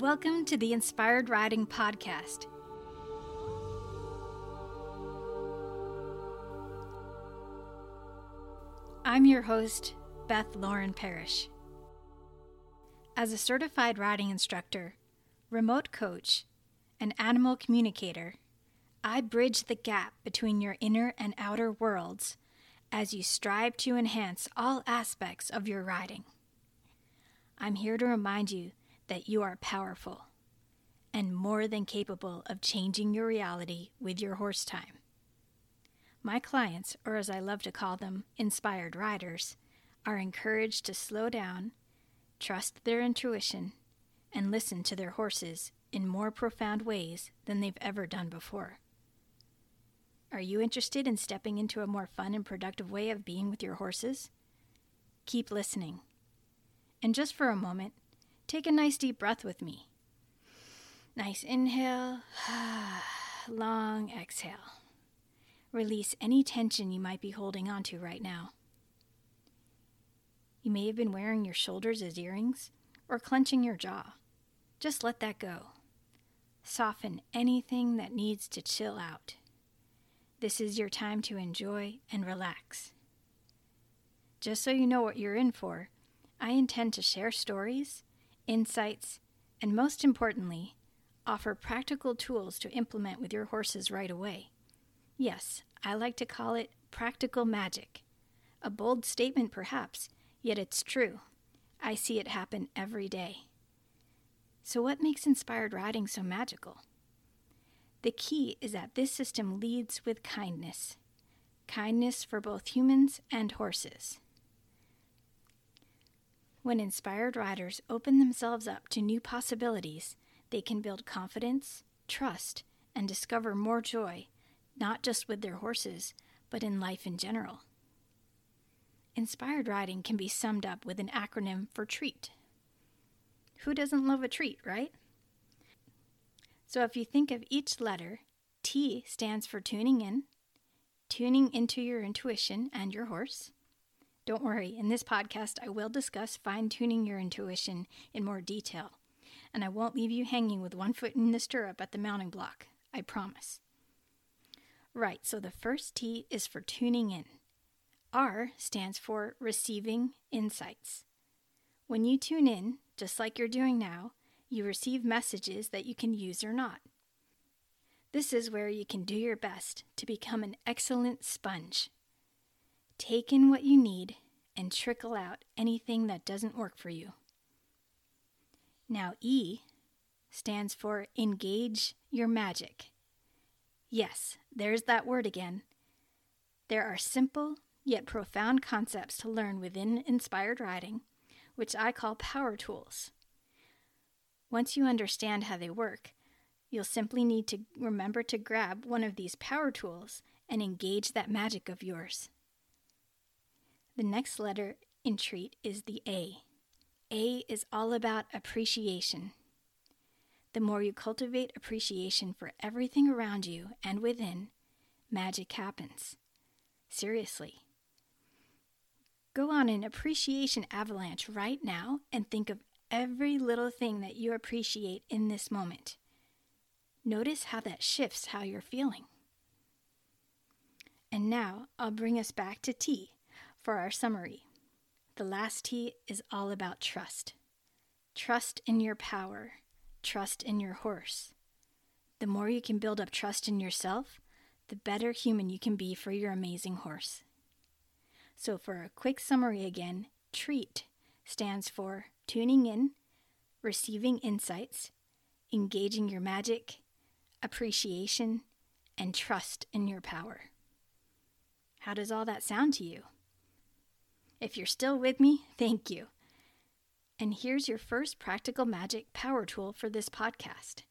Welcome to the Inspired Riding Podcast. I'm your host, Beth Lauren Parrish. As a certified riding instructor, remote coach, and animal communicator, I bridge the gap between your inner and outer worlds as you strive to enhance all aspects of your riding. I'm here to remind you that you are powerful and more than capable of changing your reality with your horse time. My clients, or as I love to call them, inspired riders, are encouraged to slow down, trust their intuition, and listen to their horses in more profound ways than they've ever done before. Are you interested in stepping into a more fun and productive way of being with your horses? Keep listening. And just for a moment, take a nice deep breath with me. Nice inhale, long exhale. Release any tension you might be holding onto right now. You may have been wearing your shoulders as earrings or clenching your jaw. Just let that go. Soften anything that needs to chill out. This is your time to enjoy and relax. Just so you know what you're in for, I intend to share stories, insights, and most importantly, offer practical tools to implement with your horses right away. Yes, I like to call it practical magic. A bold statement, perhaps, yet it's true. I see it happen every day. So, what makes inspired riding so magical? The key is that this system leads with kindness kindness for both humans and horses. When inspired riders open themselves up to new possibilities, they can build confidence, trust, and discover more joy, not just with their horses, but in life in general. Inspired riding can be summed up with an acronym for TREAT. Who doesn't love a treat, right? So if you think of each letter, T stands for tuning in, tuning into your intuition and your horse. Don't worry, in this podcast, I will discuss fine tuning your intuition in more detail, and I won't leave you hanging with one foot in the stirrup at the mounting block. I promise. Right, so the first T is for tuning in. R stands for receiving insights. When you tune in, just like you're doing now, you receive messages that you can use or not. This is where you can do your best to become an excellent sponge. Take in what you need and trickle out anything that doesn't work for you. Now, E stands for engage your magic. Yes, there's that word again. There are simple yet profound concepts to learn within inspired riding, which I call power tools. Once you understand how they work, you'll simply need to remember to grab one of these power tools and engage that magic of yours. The next letter in treat is the A. A is all about appreciation. The more you cultivate appreciation for everything around you and within, magic happens. Seriously. Go on an appreciation avalanche right now and think of every little thing that you appreciate in this moment. Notice how that shifts how you're feeling. And now I'll bring us back to T for our summary. The last T is all about trust. Trust in your power, trust in your horse. The more you can build up trust in yourself, the better human you can be for your amazing horse. So, for a quick summary again, TREAT stands for tuning in, receiving insights, engaging your magic, appreciation, and trust in your power. How does all that sound to you? If you're still with me, thank you. And here's your first practical magic power tool for this podcast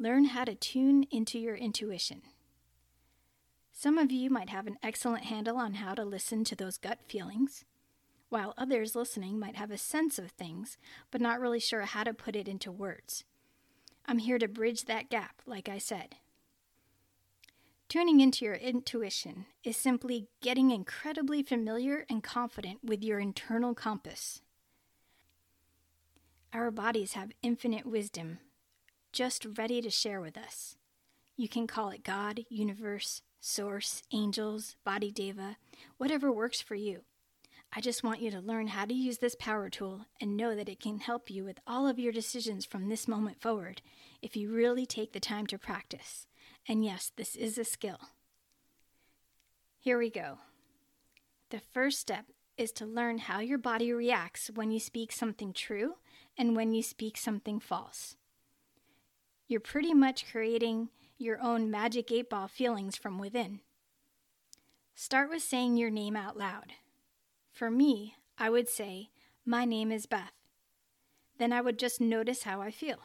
learn how to tune into your intuition. Some of you might have an excellent handle on how to listen to those gut feelings while others listening might have a sense of things, but not really sure how to put it into words. I'm here to bridge that gap, like I said. Tuning into your intuition is simply getting incredibly familiar and confident with your internal compass. Our bodies have infinite wisdom just ready to share with us. You can call it God, universe, source, angels, body deva, whatever works for you. I just want you to learn how to use this power tool and know that it can help you with all of your decisions from this moment forward if you really take the time to practice. And yes, this is a skill. Here we go. The first step is to learn how your body reacts when you speak something true and when you speak something false. You're pretty much creating your own magic eight ball feelings from within. Start with saying your name out loud. For me, I would say, My name is Beth. Then I would just notice how I feel.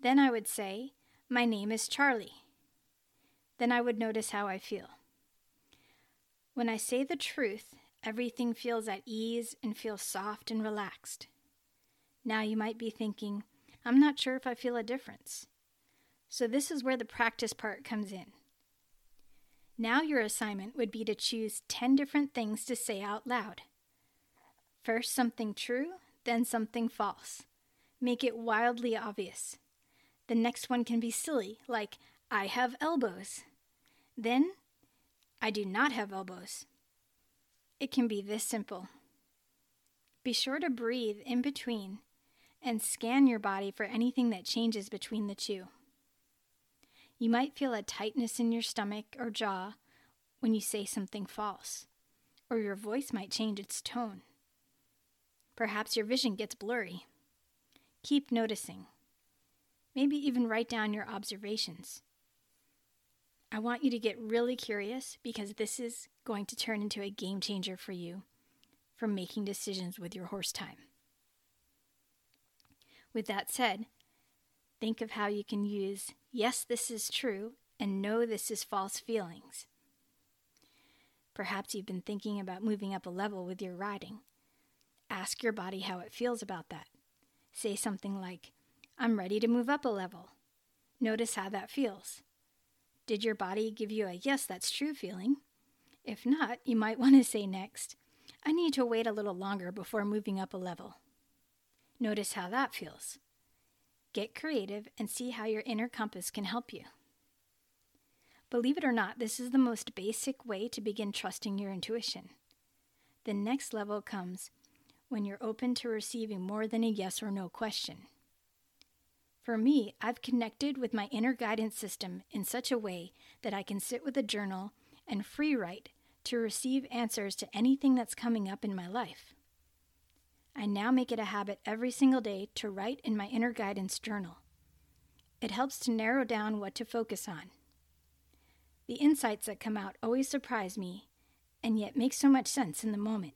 Then I would say, My name is Charlie. Then I would notice how I feel. When I say the truth, everything feels at ease and feels soft and relaxed. Now you might be thinking, I'm not sure if I feel a difference. So, this is where the practice part comes in. Now, your assignment would be to choose 10 different things to say out loud. First, something true, then something false. Make it wildly obvious. The next one can be silly, like, I have elbows. Then, I do not have elbows. It can be this simple. Be sure to breathe in between and scan your body for anything that changes between the two. You might feel a tightness in your stomach or jaw when you say something false, or your voice might change its tone. Perhaps your vision gets blurry. Keep noticing. Maybe even write down your observations. I want you to get really curious because this is going to turn into a game changer for you for making decisions with your horse time. With that said, think of how you can use yes, this is true, and no, this is false feelings. Perhaps you've been thinking about moving up a level with your riding. Ask your body how it feels about that. Say something like, I'm ready to move up a level. Notice how that feels. Did your body give you a yes, that's true feeling? If not, you might want to say next, I need to wait a little longer before moving up a level. Notice how that feels. Get creative and see how your inner compass can help you. Believe it or not, this is the most basic way to begin trusting your intuition. The next level comes when you're open to receiving more than a yes or no question. For me, I've connected with my inner guidance system in such a way that I can sit with a journal and free write to receive answers to anything that's coming up in my life. I now make it a habit every single day to write in my inner guidance journal. It helps to narrow down what to focus on. The insights that come out always surprise me and yet make so much sense in the moment.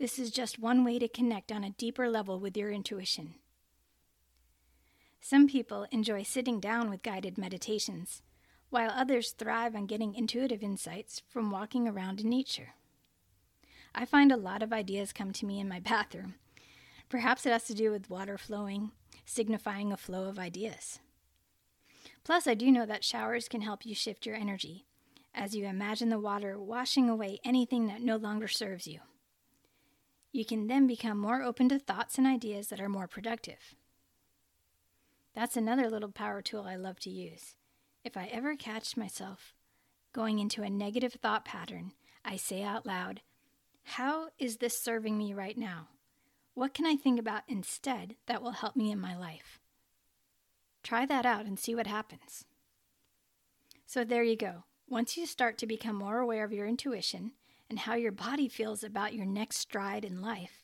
This is just one way to connect on a deeper level with your intuition. Some people enjoy sitting down with guided meditations, while others thrive on getting intuitive insights from walking around in nature. I find a lot of ideas come to me in my bathroom. Perhaps it has to do with water flowing, signifying a flow of ideas. Plus, I do know that showers can help you shift your energy as you imagine the water washing away anything that no longer serves you. You can then become more open to thoughts and ideas that are more productive. That's another little power tool I love to use. If I ever catch myself going into a negative thought pattern, I say out loud, how is this serving me right now? What can I think about instead that will help me in my life? Try that out and see what happens. So, there you go. Once you start to become more aware of your intuition and how your body feels about your next stride in life,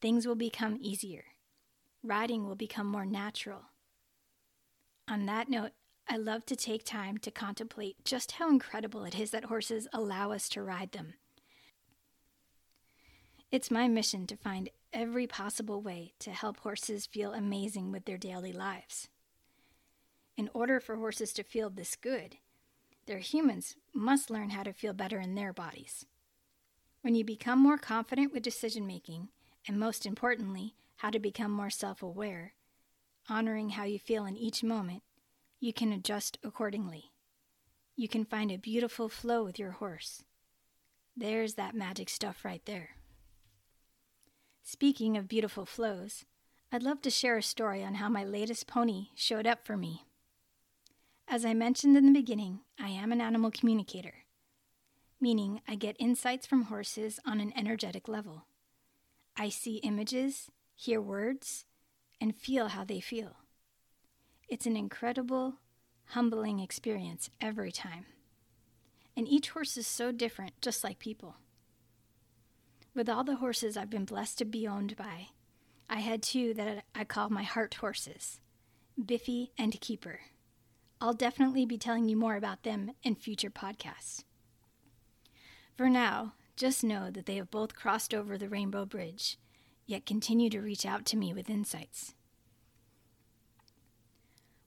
things will become easier. Riding will become more natural. On that note, I love to take time to contemplate just how incredible it is that horses allow us to ride them. It's my mission to find every possible way to help horses feel amazing with their daily lives. In order for horses to feel this good, their humans must learn how to feel better in their bodies. When you become more confident with decision making, and most importantly, how to become more self aware, honoring how you feel in each moment, you can adjust accordingly. You can find a beautiful flow with your horse. There's that magic stuff right there. Speaking of beautiful flows, I'd love to share a story on how my latest pony showed up for me. As I mentioned in the beginning, I am an animal communicator, meaning I get insights from horses on an energetic level. I see images, hear words, and feel how they feel. It's an incredible, humbling experience every time. And each horse is so different, just like people. With all the horses I've been blessed to be owned by, I had two that I call my heart horses Biffy and Keeper. I'll definitely be telling you more about them in future podcasts. For now, just know that they have both crossed over the Rainbow Bridge, yet continue to reach out to me with insights.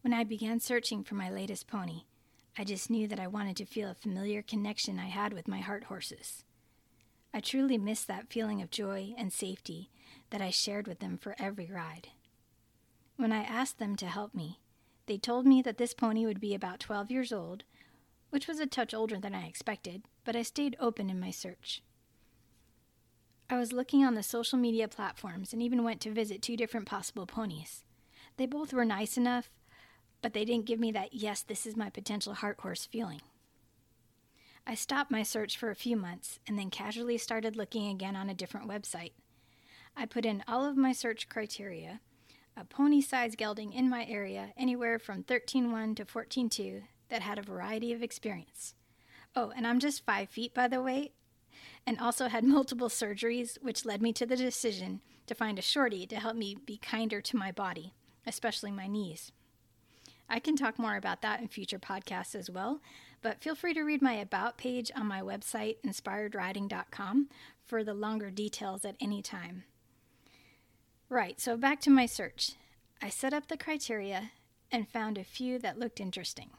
When I began searching for my latest pony, I just knew that I wanted to feel a familiar connection I had with my heart horses. I truly missed that feeling of joy and safety that I shared with them for every ride. When I asked them to help me, they told me that this pony would be about 12 years old, which was a touch older than I expected, but I stayed open in my search. I was looking on the social media platforms and even went to visit two different possible ponies. They both were nice enough, but they didn't give me that, yes, this is my potential heart horse feeling. I stopped my search for a few months and then casually started looking again on a different website. I put in all of my search criteria a pony size gelding in my area, anywhere from 13.1 to 14.2, that had a variety of experience. Oh, and I'm just five feet, by the way, and also had multiple surgeries, which led me to the decision to find a shorty to help me be kinder to my body, especially my knees. I can talk more about that in future podcasts as well, but feel free to read my About page on my website, inspiredriding.com, for the longer details at any time. Right, so back to my search. I set up the criteria and found a few that looked interesting.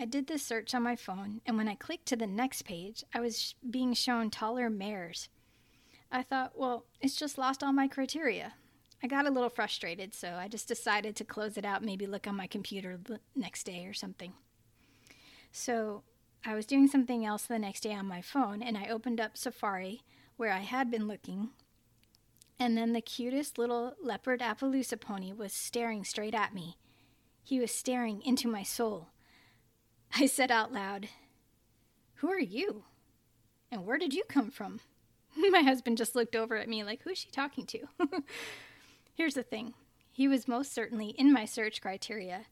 I did this search on my phone, and when I clicked to the next page, I was being shown taller mares. I thought, well, it's just lost all my criteria. I got a little frustrated, so I just decided to close it out, maybe look on my computer the next day or something. So I was doing something else the next day on my phone, and I opened up Safari, where I had been looking, and then the cutest little leopard Appaloosa pony was staring straight at me. He was staring into my soul. I said out loud, Who are you? And where did you come from? my husband just looked over at me like, Who's she talking to? Here's the thing he was most certainly in my search criteria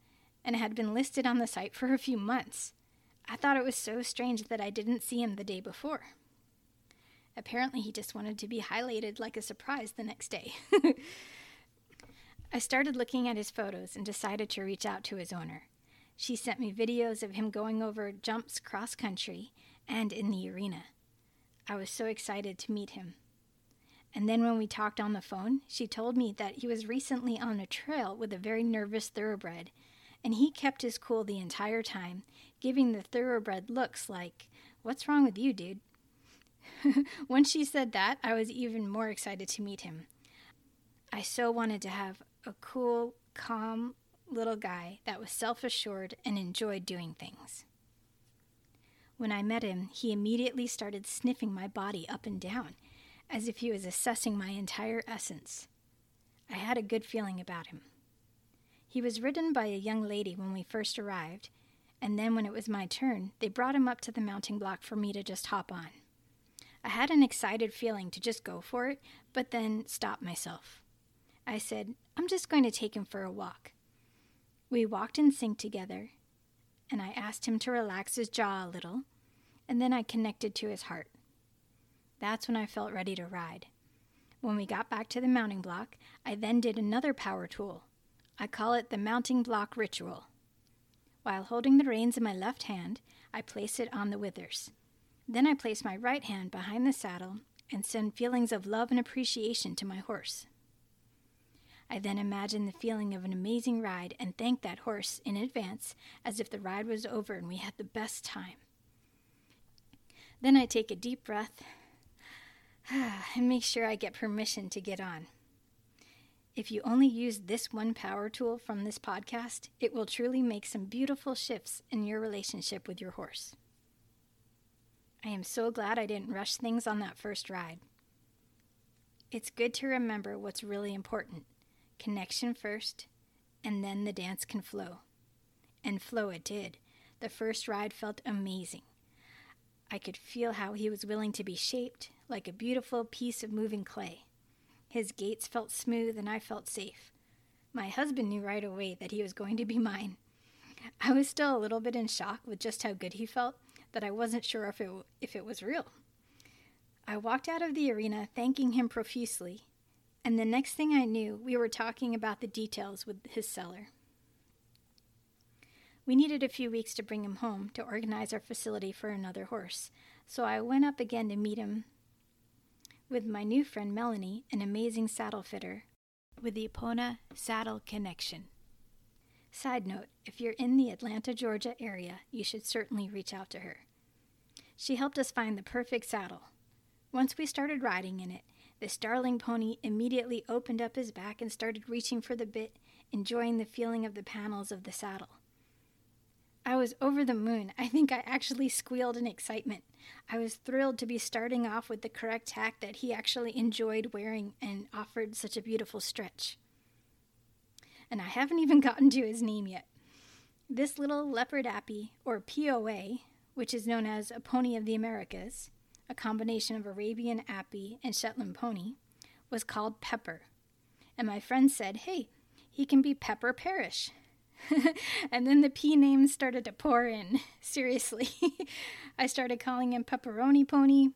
and had been listed on the site for a few months. I thought it was so strange that I didn't see him the day before. Apparently, he just wanted to be highlighted like a surprise the next day. I started looking at his photos and decided to reach out to his owner. She sent me videos of him going over jumps cross country and in the arena. I was so excited to meet him. And then when we talked on the phone, she told me that he was recently on a trail with a very nervous thoroughbred, and he kept his cool the entire time, giving the thoroughbred looks like, What's wrong with you, dude? when she said that, I was even more excited to meet him. I so wanted to have a cool, calm little guy that was self assured and enjoyed doing things. When I met him, he immediately started sniffing my body up and down, as if he was assessing my entire essence. I had a good feeling about him. He was ridden by a young lady when we first arrived, and then when it was my turn, they brought him up to the mounting block for me to just hop on. I had an excited feeling to just go for it, but then stopped myself. I said, I'm just going to take him for a walk. We walked in sync together, and I asked him to relax his jaw a little, and then I connected to his heart. That's when I felt ready to ride. When we got back to the mounting block, I then did another power tool. I call it the mounting block ritual. While holding the reins in my left hand, I place it on the withers. Then I place my right hand behind the saddle and send feelings of love and appreciation to my horse. I then imagine the feeling of an amazing ride and thank that horse in advance as if the ride was over and we had the best time. Then I take a deep breath and make sure I get permission to get on. If you only use this one power tool from this podcast, it will truly make some beautiful shifts in your relationship with your horse. I am so glad I didn't rush things on that first ride. It's good to remember what's really important connection first, and then the dance can flow. And flow it did. The first ride felt amazing. I could feel how he was willing to be shaped like a beautiful piece of moving clay. His gaits felt smooth and I felt safe. My husband knew right away that he was going to be mine. I was still a little bit in shock with just how good he felt that I wasn't sure if it, if it was real. I walked out of the arena thanking him profusely, and the next thing I knew, we were talking about the details with his seller. We needed a few weeks to bring him home to organize our facility for another horse, so I went up again to meet him with my new friend Melanie, an amazing saddle fitter with the Epona Saddle Connection. Side note if you're in the Atlanta, Georgia area, you should certainly reach out to her. She helped us find the perfect saddle. Once we started riding in it, this darling pony immediately opened up his back and started reaching for the bit, enjoying the feeling of the panels of the saddle. I was over the moon. I think I actually squealed in excitement. I was thrilled to be starting off with the correct tack that he actually enjoyed wearing and offered such a beautiful stretch. And I haven't even gotten to his name yet. This little leopard appy, or POA, which is known as a pony of the Americas, a combination of Arabian appy and Shetland pony, was called Pepper. And my friend said, hey, he can be Pepper Parrish. and then the P names started to pour in. Seriously. I started calling him Pepperoni Pony.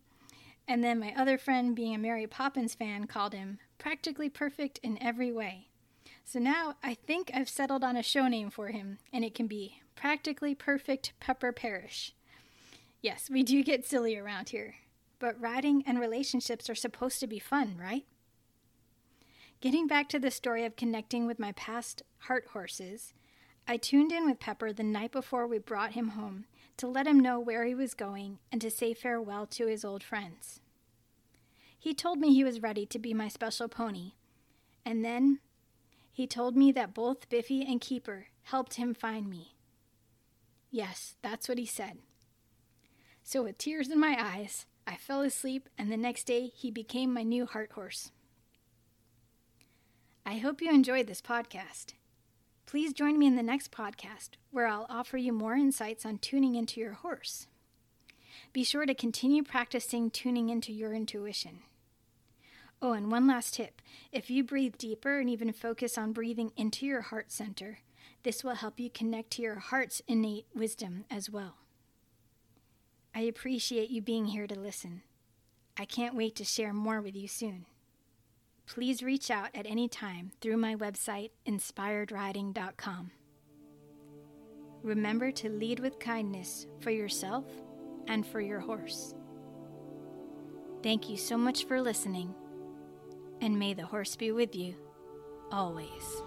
And then my other friend, being a Mary Poppins fan, called him Practically Perfect in Every Way. So now I think I've settled on a show name for him, and it can be Practically Perfect Pepper Parrish. Yes, we do get silly around here, but riding and relationships are supposed to be fun, right? Getting back to the story of connecting with my past heart horses, I tuned in with Pepper the night before we brought him home to let him know where he was going and to say farewell to his old friends. He told me he was ready to be my special pony, and then he told me that both Biffy and Keeper helped him find me. Yes, that's what he said. So, with tears in my eyes, I fell asleep, and the next day he became my new heart horse. I hope you enjoyed this podcast. Please join me in the next podcast where I'll offer you more insights on tuning into your horse. Be sure to continue practicing tuning into your intuition. Oh, and one last tip if you breathe deeper and even focus on breathing into your heart center, this will help you connect to your heart's innate wisdom as well. I appreciate you being here to listen. I can't wait to share more with you soon please reach out at any time through my website, inspiredriding.com. Remember to lead with kindness for yourself and for your horse. Thank you so much for listening, and may the horse be with you always.